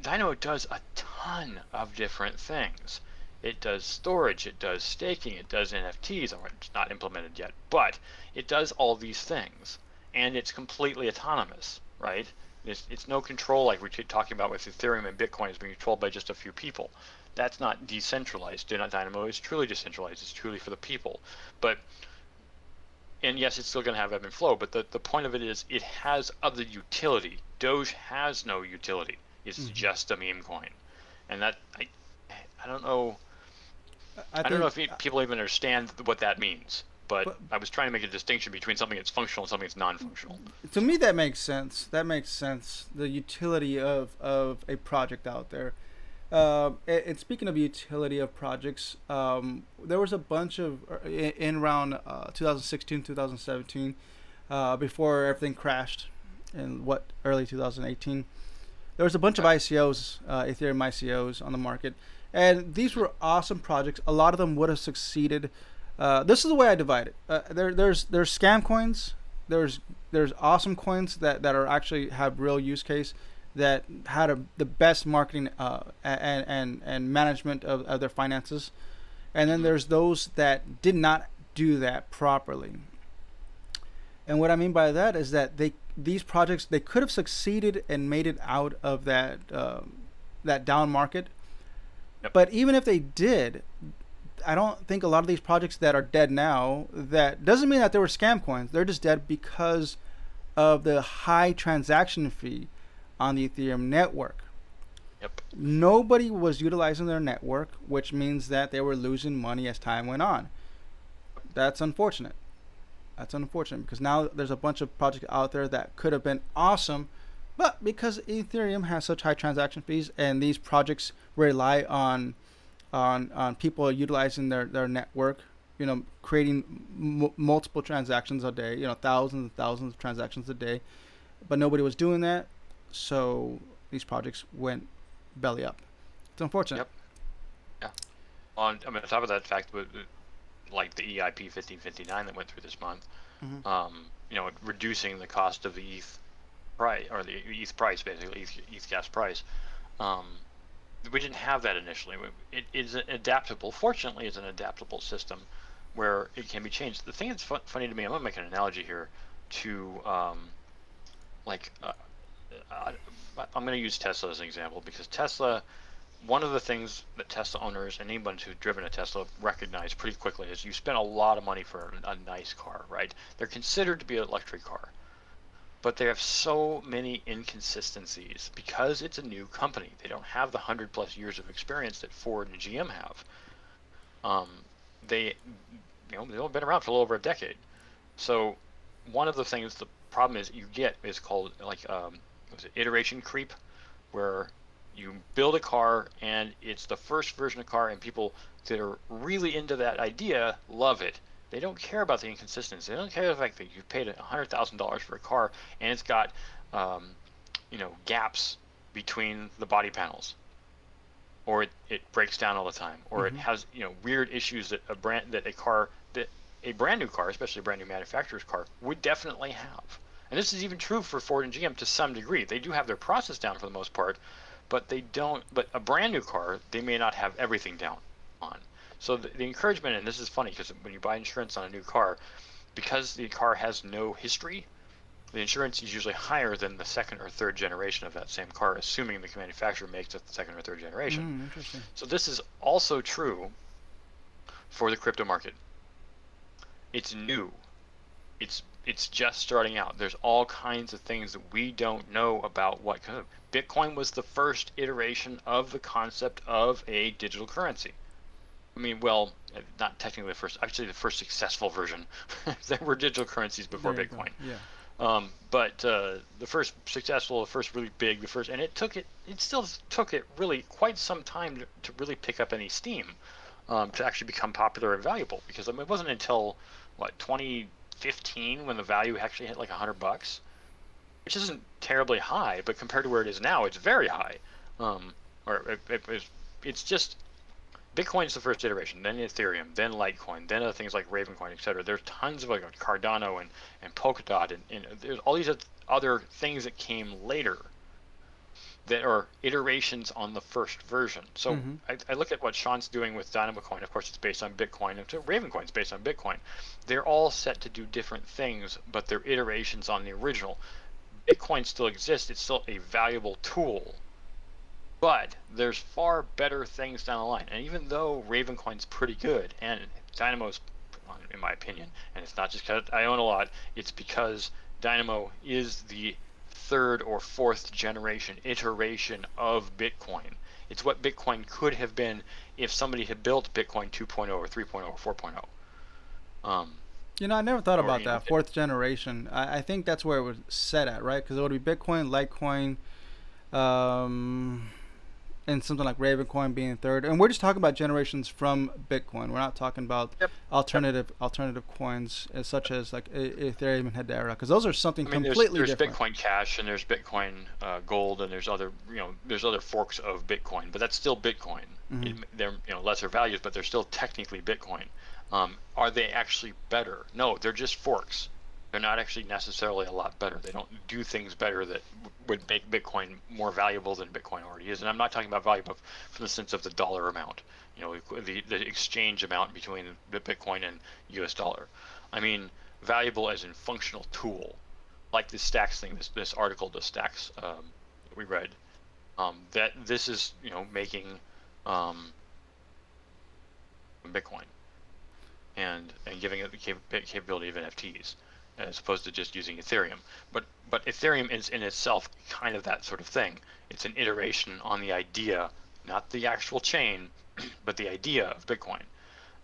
Dynamo does a ton of different things. It does storage, it does staking, it does NFTs, it's not implemented yet, but it does all these things. And it's completely autonomous, right? It's, it's no control like we're talking about with Ethereum and Bitcoin is being controlled by just a few people. That's not decentralized. Dy- Dynamo is truly decentralized. It's truly for the people. But and yes, it's still going to have ebb and flow. But the, the point of it is, it has other utility. Doge has no utility. It's Mhm. just a meme coin, and that I, I don't know. I, I, don't know if think- people even understand what that means. But, But- I was trying to make a distinction between something that's functional and something that's non-functional. to me that makes sense that makes sense the utility of of a project out there uh, and, speaking of utility of projects um, there was a bunch of uh, in, in around uh, 2016 2017 uh, before everything crashed in what early 2018 there was a bunch of icos uh, ethereum icos on the market and these were awesome projects a lot of them would have succeeded this is the way I divide it. There, there's there's scam coins. There's there's awesome coins that, that are actually have real use case that had a, the best marketing uh, and, and and management of, of their finances, and then there's those that did not do that properly. And what I mean by that is that they these projects they could have succeeded and made it out of that um that down market, Yep. but even if they did, I don't think a lot of these projects that are dead now that doesn't mean that they were scam coins. They're just dead because of the high transaction fee on the Ethereum network. Yep. Nobody was utilizing their network, which means that they were losing money as time went on. That's unfortunate. That's unfortunate because now there's a bunch of projects out there that could have been awesome, but because Ethereum has such high transaction fees and these projects rely on on on people utilizing their their network, you know, creating m- multiple transactions a day, you know, thousands and thousands of transactions a day, but nobody was doing that, so these projects went belly up. It's unfortunate. Yep. Yeah. On, I mean, on top of that fact, with, with, like the EIP 1559 that went through this month, Mhm. um, you know, reducing the cost of the ETH price or the ETH price, basically ETH, ETH gas price. Um, we didn't have that initially. It is adaptable. Fortunately, it's an adaptable system where it can be changed. The thing that's fu- funny to me, I'm gonna make an analogy here to um, like uh, uh, I'm going to use Tesla as an example because Tesla, one of the things that Tesla owners and anyone who's driven a Tesla recognize pretty quickly is you spend a lot of money for a, nice car, right? They're considered to be an electric car, but they have so many inconsistencies because it's a new company. They don't have the hundred plus years of experience that Ford and GM have. Um, they, you know, they've only been around for a little over a decade. So one of the things the problem is you get is called like um, was it iteration creep, where you build a car and it's the first version of car and people that are really into that idea love it? They don't care about the inconsistency. They don't care the fact that you paid $100000 for a car and it's got um, you know gaps between the body panels. Or it, it breaks down all the time. Or mm-hmm. it has you know weird issues that a brand that a car that a brand new car especially a brand new manufacturer's car would definitely have and this is even true for Ford and GM to some degree. They do have their process down for the most part, but they don't. But a brand new car, they may not have everything down on. So the, the encouragement, and this is funny because when you buy insurance on a new car, because the car has no history, the insurance is usually higher than the second or third generation of that same car, assuming the manufacturer makes it the second or third generation. Mm, interesting. So this is also true for the crypto market. It's new. It's it's just starting out. There's all kinds of things that we don't know about what kind of Bitcoin was the first iteration of the concept of a digital currency. I mean, well, not technically the first, actually the first successful version. there were digital currencies before Bitcoin. Yeah. Um, but uh, the first successful, the first really big, the first, and it took it, it still took it really quite some time to, to really pick up any steam, um, to actually become popular and valuable. Because I mean, it wasn't until what 20 15 when the value actually hit like 100 bucks, which isn't terribly high, but compared to where it is now, it's very high. Um, or it, it, it's, it's just Bitcoin's the first iteration, then Ethereum, then Litecoin, then other things like Ravencoin, etc. There's tons of like Cardano and, and Polkadot, and, and there's all these other things that came later that are iterations on the first version. So mm-hmm. I, I, look at what Sean's doing with Dynamo Coin. Of course, it's based on Bitcoin. And Ravencoin's based on Bitcoin. They're all set to do different things, but they're iterations on the original. Bitcoin still exists. It's still a valuable tool. But there's far better things down the line. And even though Raven Ravencoin's pretty good, and Dynamo's, in my opinion, and it's not just because I own a lot, it's because Dynamo is the third or fourth generation iteration of Bitcoin. It's what Bitcoin could have been if somebody had built Bitcoin 2.0 or 3.0 or 4.0. Um, you know, I never thought about that fourth generation. I, I, think that's where it was set at, right? Because it would be Bitcoin, Litecoin, um, and something like Ravencoin being third. And we're just talking about generations from Bitcoin. We're not talking about yep. alternative yep. alternative coins as such as like Ethereum and Hedera, because those are something I mean, completely there's, there's different. Bitcoin Cash and there's Bitcoin uh, Gold and there's other you know there's other forks of Bitcoin, but that's still Bitcoin. Mm-hmm. It, they're you know lesser values, but they're still technically Bitcoin. Um, are they actually better? No, they're just forks they're not actually necessarily a lot better. They don't do things better that would make Bitcoin more valuable than Bitcoin already is. And I'm not talking about value from the sense of the dollar amount, you know, the, the exchange amount between Bitcoin and US dollar. I mean, valuable as in functional tool, like the Stacks thing, this, this article, the Stacks um, we read, um, that this is, you know, making um, Bitcoin and, and giving it the cap- capability of NFTs as opposed to just using Ethereum. But but Ethereum is in itself kind of that sort of thing. It's an iteration on the idea, not the actual chain, but the idea of Bitcoin.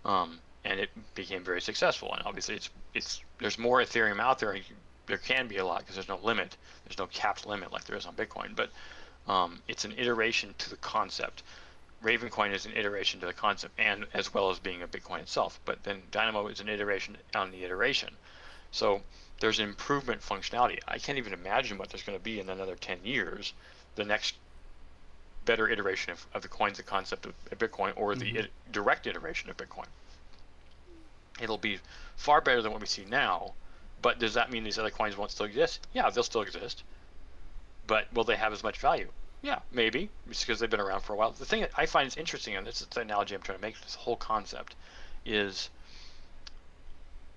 Um, and it became very successful. And obviously, it's it's there's more Ethereum out there. There can be a lot because there's no limit. There's no capped limit like there is on Bitcoin. But um, it's an iteration to the concept. Ravencoin is an iteration to the concept, and as well as being a Bitcoin itself. But then Dynamo is an iteration on the iteration. So there's improvement functionality. I can't even imagine what there's going to be in another 10 years. The next better iteration of, of the coins, the concept of Bitcoin, or the mm-hmm. direct iteration of Bitcoin. It'll be far better than what we see now. But does that mean these other coins won't still exist? Yeah, they'll still exist. But will they have as much value? Yeah, maybe, just because they've been around for a while. The thing that I find is interesting, and this is the analogy I'm trying to make, this whole concept, is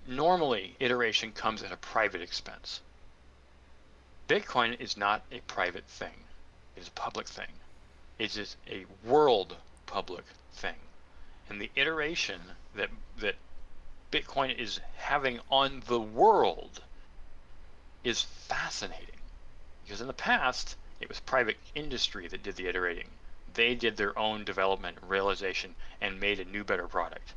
normally iteration comes at a private expense. Bitcoin is not a private thing. It is a public thing. It is a world public thing. And the iteration that that Bitcoin is having on the world is fascinating. Because in the past, it was private industry that did the iterating. They did their own development, realization, and made a new, better product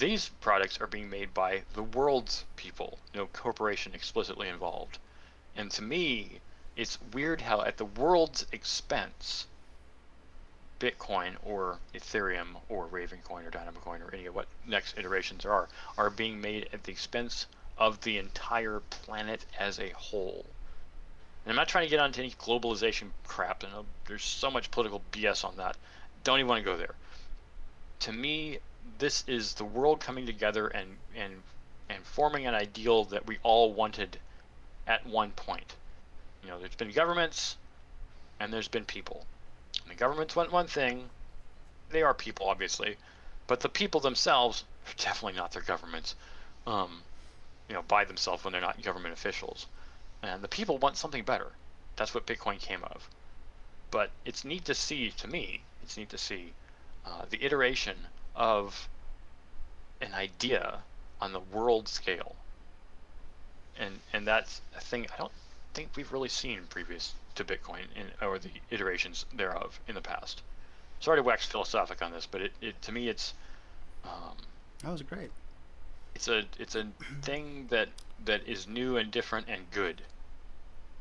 these products are being made by the world's people, no corporation explicitly involved. And to me, it's weird how at the world's expense, Bitcoin or Ethereum or Ravencoin or Dynamocoin or any of what next iterations are are being made at the expense of the entire planet as a whole. And I'm not trying to get onto any globalization crap. Know there's so much political BS on that. Don't even want to go there. To me, this is the world coming together and and and forming an ideal that we all wanted at one point. You know, there's been governments and there's been people. And the governments want one thing. They are people, obviously, but the people themselves are definitely not their governments. Um, you know, by themselves when they're not government officials. And the people want something better. That's what Bitcoin came of. But it's neat to see, to me, it's neat to see uh, the iteration of an idea on the world scale. And and that's a thing I don't think we've really seen previous to Bitcoin in, or the iterations thereof in the past. Sorry to wax philosophic on this, but it, it to me it's um, that was great. It's a it's a thing that that is new and different and good.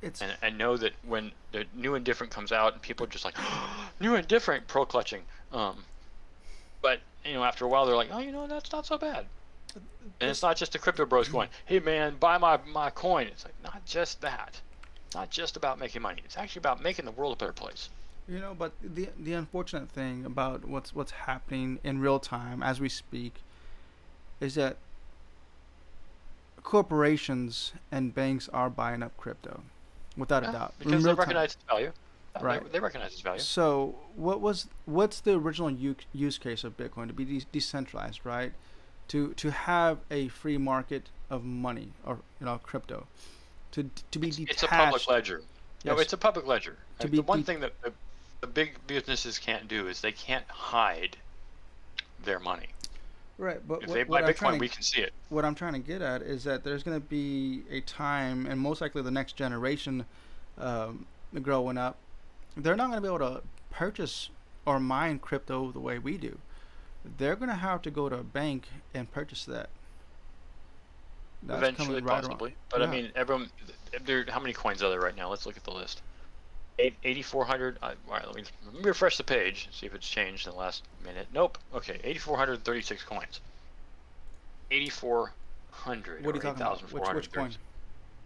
It's and I know that when the new and different comes out and people are just like new and different pro clutching. Um, but you know after a while they're like oh you know that's not so bad. And it's not just a crypto bros going, hey man, buy my, my coin. It's like not just that. It's not just about making money. It's actually about making the world a better place. You know, but the the unfortunate thing about what's what's happening in real time as we speak is that corporations and banks are buying up crypto, without Yeah, a doubt. because they time. recognize its value. Yeah, Right. They, they recognize its value. So, what was what's the original u- use case of Bitcoin to be de- decentralized, right? To to have a free market of money or you know crypto, to to be It's, detached. it's a public ledger. No, it's a public ledger. To Uh, be the one de- thing that the, the big businesses can't do is they can't hide their money. Right, but If what, they buy Bitcoin, to, we can see it. what I'm trying to get at is that there's going to be a time, and most likely the next generation um, growing up, they're not going to be able to purchase or mine crypto the way we do. They're going to have to go to a bank and purchase that. That's Eventually, right around. possibly. But I mean, everyone. There, how many coins are there right now? Let's look at the list. 8,400. Uh, all right, let me, let me refresh the page. See if it's changed in the last minute. Nope. Okay, 8,436 coins. 8,400. What are you or talking about? Which, which coin?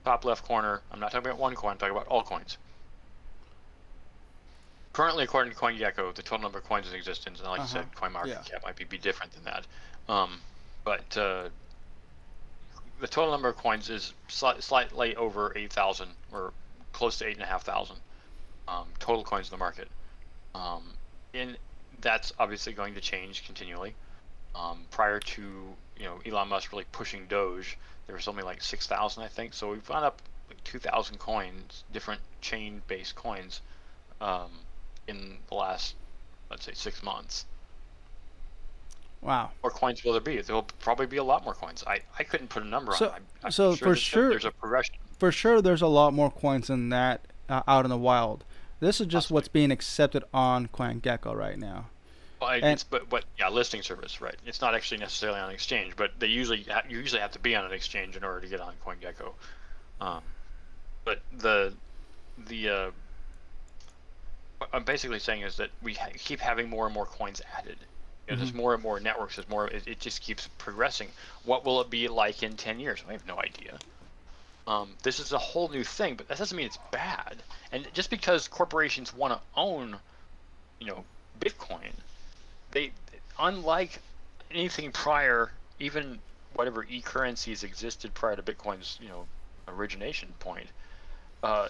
Top left corner. I'm not talking about one coin. I'm talking about all coins. Currently, according to CoinGecko, the total number of coins in existence, and like Uh-huh. you said, CoinMarketCap Yeah. might be, be different than that. Um, but uh, the total number of coins is sli- slightly over 8,000 or close to 8,500 um, total coins in the market. Um, and that's obviously going to change continually. Um, prior to you know Elon Musk really pushing Doge, there was something like 6,000 I think. So we've gone up like 2,000 coins, different chain-based coins, um, in the last let's say six months. Wow. More coins will there be? There will probably be a lot more coins. I, I couldn't put a number So- on. it. I'm, I'm so sure for sure- there's a progression. For sure, there's a lot more coins than that uh, out in the wild. This is just Possibly. what's being accepted on CoinGecko right now. Well, And- it's but but yeah, listing service, right? It's not actually necessarily on an exchange, but they usually ha- you usually have to be on an exchange in order to get on CoinGecko. Um, but the the uh, what I'm basically saying is that we ha- keep having more and more coins added. You know, There's more and more networks. There's more. It, it just keeps progressing. What will it be like in 10 years? I have no idea. Um, this is a whole new thing, but that doesn't mean it's bad. And just because corporations want to own, you know, Bitcoin, they unlike anything prior, even whatever e-currencies existed prior to Bitcoin's, you know, origination point, uh,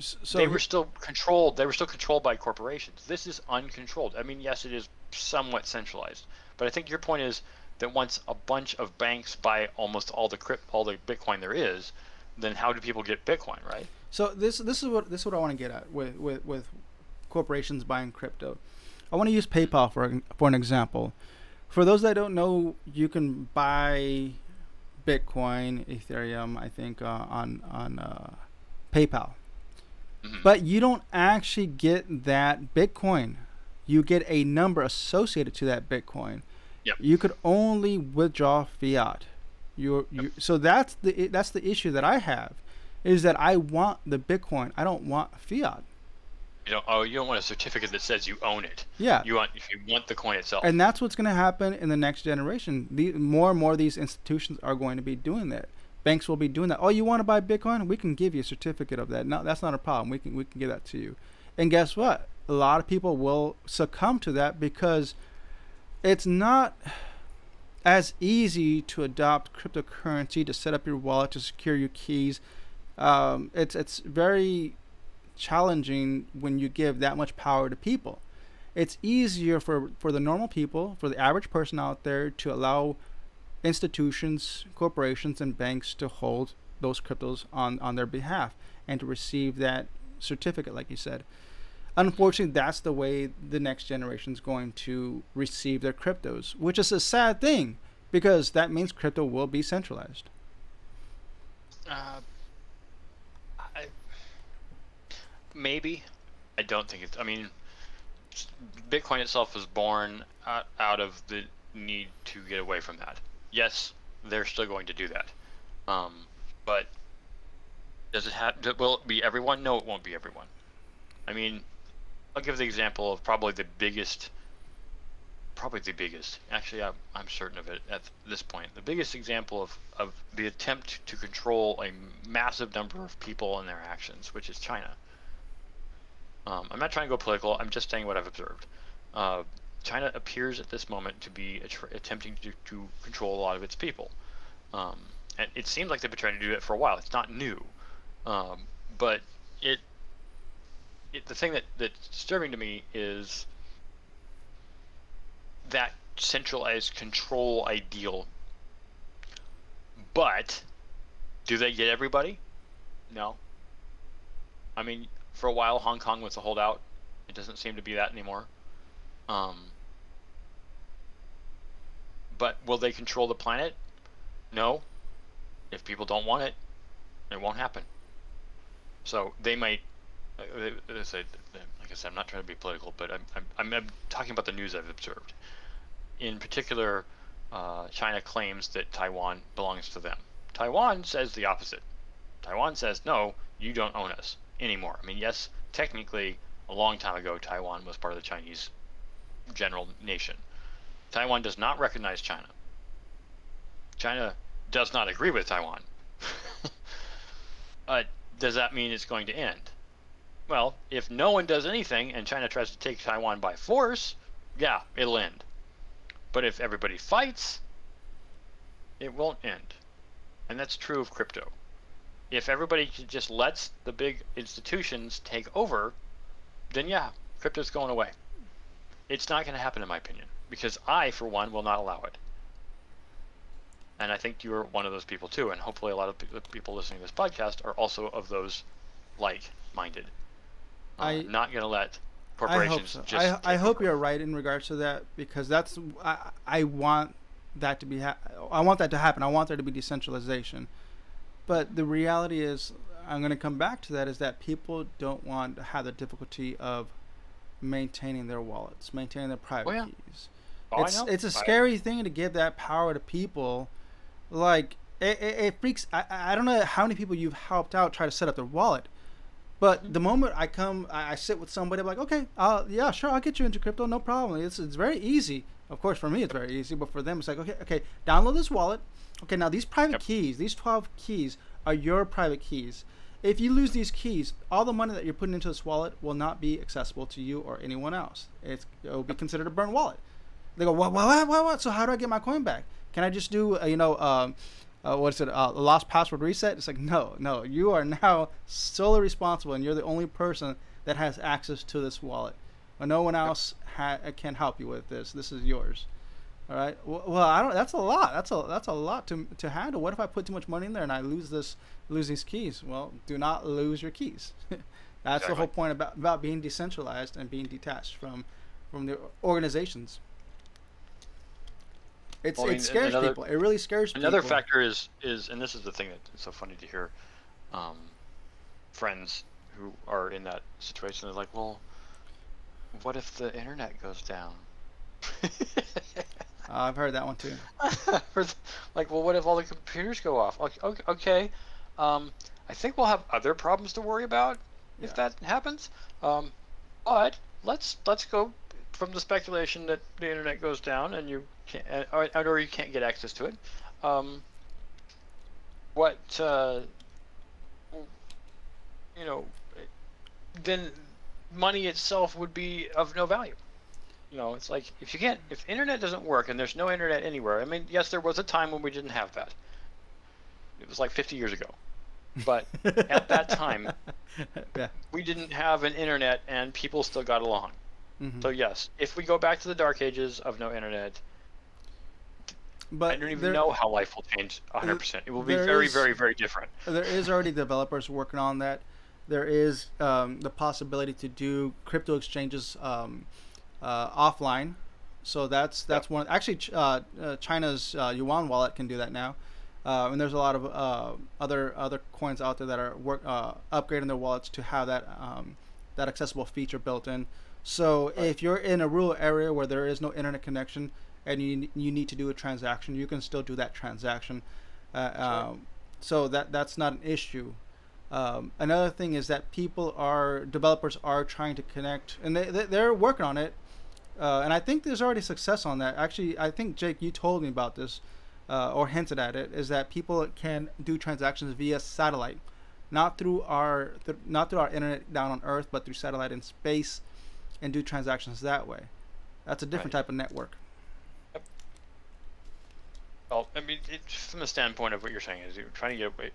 So they were still controlled. They were still controlled by corporations. This is uncontrolled. I mean, yes, it is somewhat centralized, but I think your point is that once a bunch of banks buy almost all the crypt, all the Bitcoin there is, then how do people get Bitcoin, right? So this this is what this is what I want to get at with with, with corporations buying crypto. I want to use PayPal for for an example. For those that don't know, you can buy Bitcoin, Ethereum, I think, uh, on on uh, PayPal, Mhm. but you don't actually get that Bitcoin. You get a number associated to that Bitcoin. Yep. You could only withdraw fiat. You're, you so that's the that's the issue that I have is that I want the Bitcoin. I don't want fiat. You don't. Oh, you don't want a certificate that says you own it. Yeah. You want if you want the coin itself. And that's what's going to happen in the next generation. The more and more of these institutions are going to be doing that. Banks will be doing that. Oh, you want to buy Bitcoin? We can give you a certificate of that. No, that's not a problem. We can we can give that to you. And guess what? A lot of people will succumb to that because it's not as easy to adopt cryptocurrency to set up your wallet to secure your keys. Um, it's it's very challenging when you give that much power to people. It's easier for, for the normal people, for the average person out there, to allow institutions, corporations, and banks to hold those cryptos on, on their behalf and to receive that certificate, like you said. Unfortunately, that's the way the next generation is going to receive their cryptos, which is a sad thing because that means crypto will be centralized. Uh, I, maybe. I don't think it's. I mean, Bitcoin itself was born out, out of the need to get away from that. Yes, they're still going to do that. Um, but does it have? Will it be everyone? No, it won't be everyone. I mean, I'll give the example of probably the biggest, probably the biggest. Actually, I'm, I'm certain of it at this point. The biggest example of, of the attempt to control a massive number of people and their actions, which is China. Um, I'm not trying to go political. I'm just saying what I've observed. Uh, China appears at this moment to be attempting to, to control a lot of its people. Um, and it seems like they've been trying to do it for a while. It's not new, um, but it, it the thing that that's disturbing to me is that centralized control ideal. But do they get everybody? No. I mean, for a while, Hong Kong was a holdout. It doesn't seem to be that anymore. Um, but will they control the planet? No. If people don't want it, it won't happen. So they might. Uh, like I said, I'm not trying to be political, but I'm, I'm, I'm talking about the news I've observed. In particular, uh, China claims that Taiwan belongs to them. Taiwan says the opposite. Taiwan says, no, you don't own us anymore. I mean, yes, technically, a long time ago, Taiwan was part of the Chinese general nation. Taiwan does not recognize China. China does not agree with Taiwan. uh, does that mean it's going to end? Well, if no one does anything and China tries to take Taiwan by force, yeah, it'll end. But if everybody fights, it won't end. And that's true of crypto if everybody just lets the big institutions take over, then yeah, crypto's going away. It's not going to happen, in my opinion, because I, for one, will not allow it. And I think you're one of those people too, and hopefully a lot of people listening to this podcast are also of those like-minded. Uh, I'm not going to let corporations I hope so. I, I hope you're right in regards to that because that's I, I want that to be ha- I want that to happen. I want there to be decentralization. But the reality is, I'm going to come back to that, is that people don't want to have the difficulty of maintaining their wallets, maintaining their private oh, yeah. keys. Oh, it's it's a scary thing to give that power to people. Like it, it, it freaks. I, I don't know how many people you've helped out try to set up their wallet, but mm-hmm. the moment I come, I, I sit with somebody. I'm like, okay, uh, yeah, sure, I'll get you into crypto, no problem. It's it's very easy. Of course, for me, it's very easy, but for them, it's like, okay, okay, download this wallet Okay, now these private yep. keys, these 12 keys, are your private keys. If you lose these keys, all the money that you're putting into this wallet will not be accessible to you or anyone else. It's, it will be considered a burnt wallet. They go, what, what, what, what? So how do I get my coin back? Can I just do, uh, you know, um, uh, what's it, uh, lost password reset? It's like, no, no, you are now solely responsible and you're the only person that has access to this wallet. No one else ha- can help you with this. This is yours. All right. Well, I don't. That's a lot. That's a that's a lot to to handle. What if I put too much money in there and I lose this lose these keys? Well, do not lose your keys. that's exactly. the whole point about about being decentralized and being detached from from the organizations. It's well, I mean, it scares another, people. It really scares another people. Another factor is is and this is the thing that's so funny to hear. Um, friends who are in that situation They're like, well, what if the internet goes down? Uh, I've heard that one too. like, well, what if all the computers go off? Okay, okay. Um, I think we'll have other problems to worry about if that happens. Um, but let's let's go from the speculation that the internet goes down and you can't or, or you can't get access to it. Um, what uh, you know, then money itself would be of no value. You know, it's like if you can't, if internet doesn't work and there's no internet anywhere. I mean, yes, there was a time when we didn't have that. It was like 50 years ago, but at that time yeah. we didn't have an internet and people still got along. Mhm. So yes, if we go back to the dark ages of no internet, But I don't even there- know how life will change 100%. It will be very, is- very, very different. there is already developers working on that. There is um, the possibility to do crypto exchanges um, uh, offline. So that's that's one. Actually, uh, uh, China's uh, yuan wallet can do that now, uh, and there's a lot of uh, other other coins out there that are work uh, upgrading their wallets to have that um, that accessible feature built in. So if you're in a rural area where there is no internet connection and you you need to do a transaction, you can still do that transaction. Uh, um, so that that's not an issue. Um, another thing is that people are developers are trying to connect, and they, they they're working on it. Uh, and I think there's already success on that. Actually, I think Jake, you told me about this, uh, or hinted at it, is that people can do transactions via satellite, not through our th- not through our internet down on Earth, but through satellite in space, and do transactions that way. That's a different Right. type of network. Well, I mean, it, from the standpoint of what you're saying is you're trying to get away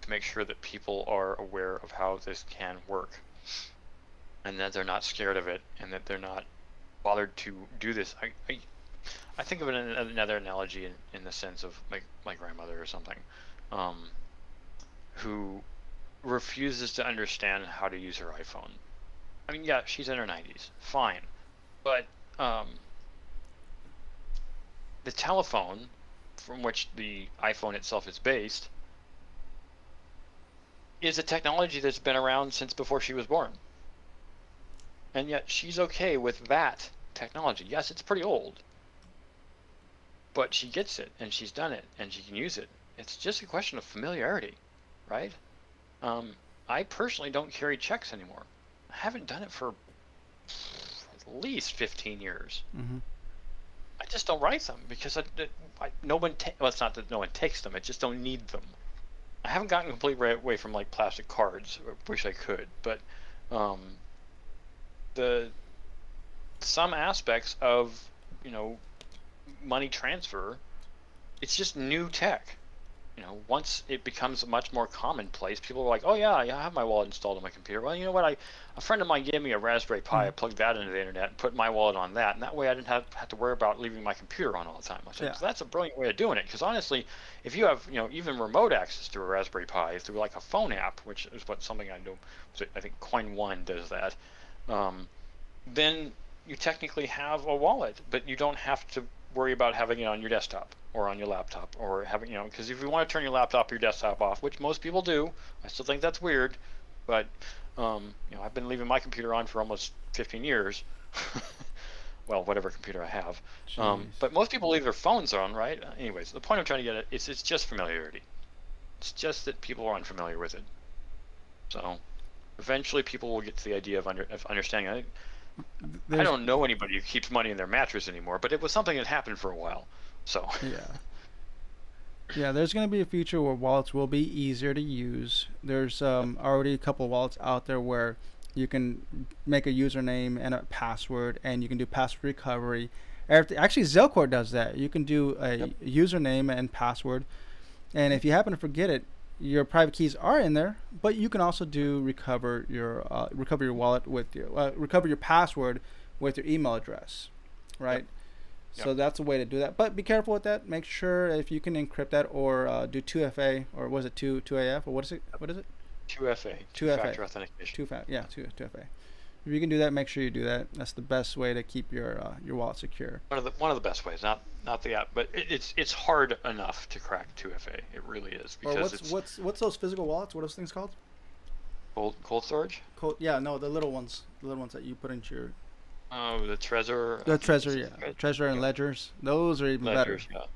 to make sure that people are aware of how this can work, and that they're not scared of it, and that they're not bothered to do this. I, I, I think of in another analogy in, in the sense of my my grandmother or something, um, who refuses to understand how to use her iPhone. I mean, yeah, she's in her 90s, fine, but um, the telephone from which the iPhone itself is based is a technology that's been around since before she was born. And yet she's okay with that technology. Yes, it's pretty old. But she gets it and she's done it and she can use it. It's just a question of familiarity, right? Um, I personally don't carry checks anymore. I haven't done it for at least 15 years. hmm I just don't write them because I, I, no one. Ta- well, it's not that no one takes them. I just don't need them. I haven't gotten completely away from like plastic cards. I wish I could, but um, the some aspects of you know money transfer, it's just new tech. You know, once it becomes much more commonplace, people are like, "Oh yeah, yeah, I have my wallet installed on my computer." Well, you know what? I a friend of mine gave me a Raspberry Pi. I plugged that into the internet and put my wallet on that, and that way I didn't have, have to worry about leaving my computer on all the time. Said, Yeah. "So that's a brilliant way of doing it. Because honestly, if you have you know even remote access to a Raspberry Pi through like a phone app, which is what something I know, I think Coin One does that, um, then you technically have a wallet, but you don't have to worry about having it on your desktop or on your laptop or having you know because if you want to turn your laptop or your desktop off, which most people do, I still think that's weird, but um, you know I've been leaving my computer on for almost 15 years. well, whatever computer I have. Um, but most people leave their phones on, right? Anyways, the point I'm trying to get at is it's just familiarity. It's just that people are unfamiliar with it. So eventually people will get to the idea of, under, of understanding. I, I don't know anybody who keeps money in their mattress anymore, but it was something that happened for a while. So Yeah. Yeah, there's going to be a future where wallets will be easier to use. There's um, already a couple of wallets out there where you can make a username and a password, and you can do password recovery. Actually, Zelcore does that. You can do a Yep. username and password, and if you happen to forget it, your private keys are in there. But you can also do recover your uh, recover your wallet with your uh, recover your password with your email address, right? So Yep. that's a way to do that. But be careful with that. Make sure if you can encrypt that or uh, do 2FA or was it 2 2AF or what is it? What is it? 2FA, 2FA. two-factor authentication. Two fa- yeah, 2 2FA. If you can do that, make sure you do that. That's the best way to keep your uh, your wallet secure. One of the one of the best ways, not not the app, but it, it's it's hard enough to crack 2FA. It really is Or because what's it's what's what's those physical wallets? What are those things called? cold cold storage. Cold, yeah, no, the little ones, the little ones that you put into your Oh, the Trezor. The think Trezor, yeah, right? Trezor and Yeah. ledgers. Those are even Ledgers, better.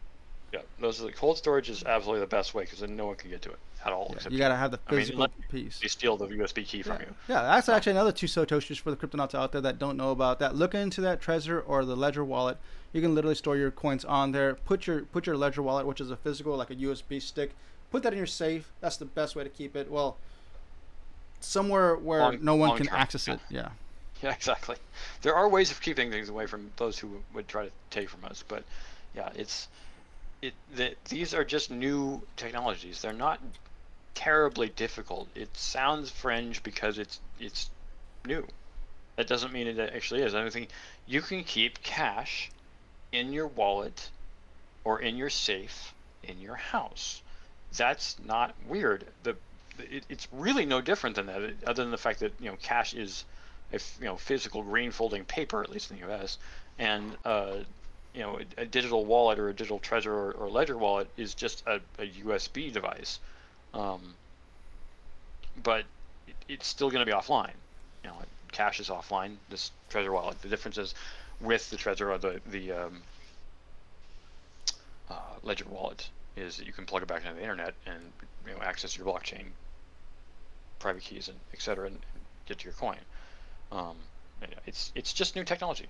yeah. Yeah, those are the cold storage is absolutely the best way because then no one can get to it at all. Yeah, you gotta have the I mean, physical piece. They steal the USB key from Yeah. you. yeah, that's actually another two satoshis for the cryptonauts out there that don't know about that. Look into that Trezor or the Ledger wallet. You can literally store your coins on there. Put your put your Ledger wallet, which is a physical like a USB stick. Put that in your safe. That's the best way to keep it. Well, somewhere where Long- no one can term, access it. Yeah. Yeah, exactly. There are ways of keeping things away from those who would try to take from us, but yeah, it's it. The, these are just new technologies. They're not terribly difficult. It sounds fringe because it's it's new. That doesn't mean it actually is. I think you can keep cash in your wallet or in your safe in your house. That's not weird. The it, it's really no different than that, other than the fact that you know cash is a you know physical green folding paper, at least in the U.S. And uh, you know a, a digital wallet or a digital Trezor or, or ledger wallet is just a, a USB device. Um, but it, it's still going to be offline. You know, cash is offline. This Trezor wallet. The difference is with the Trezor or the the um, uh, Ledger wallet is that you can plug it back into the internet and you know access your blockchain private keys and et cetera and, and get to your coin. Um, it's it's just new technology.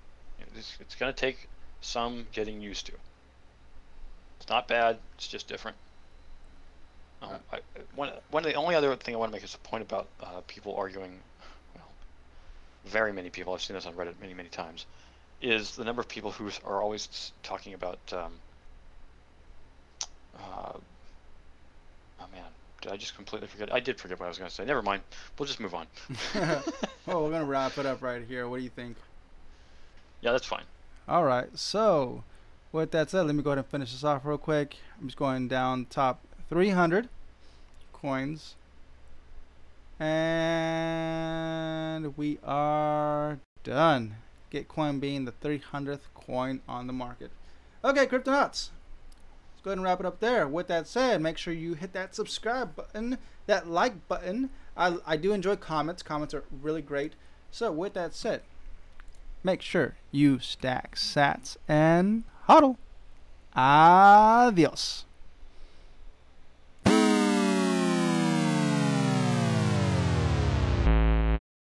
It's, it's going to take some getting used to. It's not bad. It's just different. Um, I, one one of the only other thing I want to make is a point about uh, people arguing. Well, very many people. I've seen this on Reddit many many times. Is the number of people who are always talking about. Um, uh, oh man, did I just completely forget? I did forget what I was going to say. Never mind. We'll just move on. well, we're gonna wrap it up right here. What do you think? Yeah, that's fine. All right. So, with that said, let me go ahead and finish this off real quick. I'm just going down top 300 coins. And we are done. Gitcoin being the 300th coin on the market. Okay, Cryptonauts. Let's go ahead and wrap it up there. With that said, make sure you hit that subscribe button, that like button. I, I do enjoy comments. Comments are really great. So, with that said, make sure you stack sats and hodl. Adios.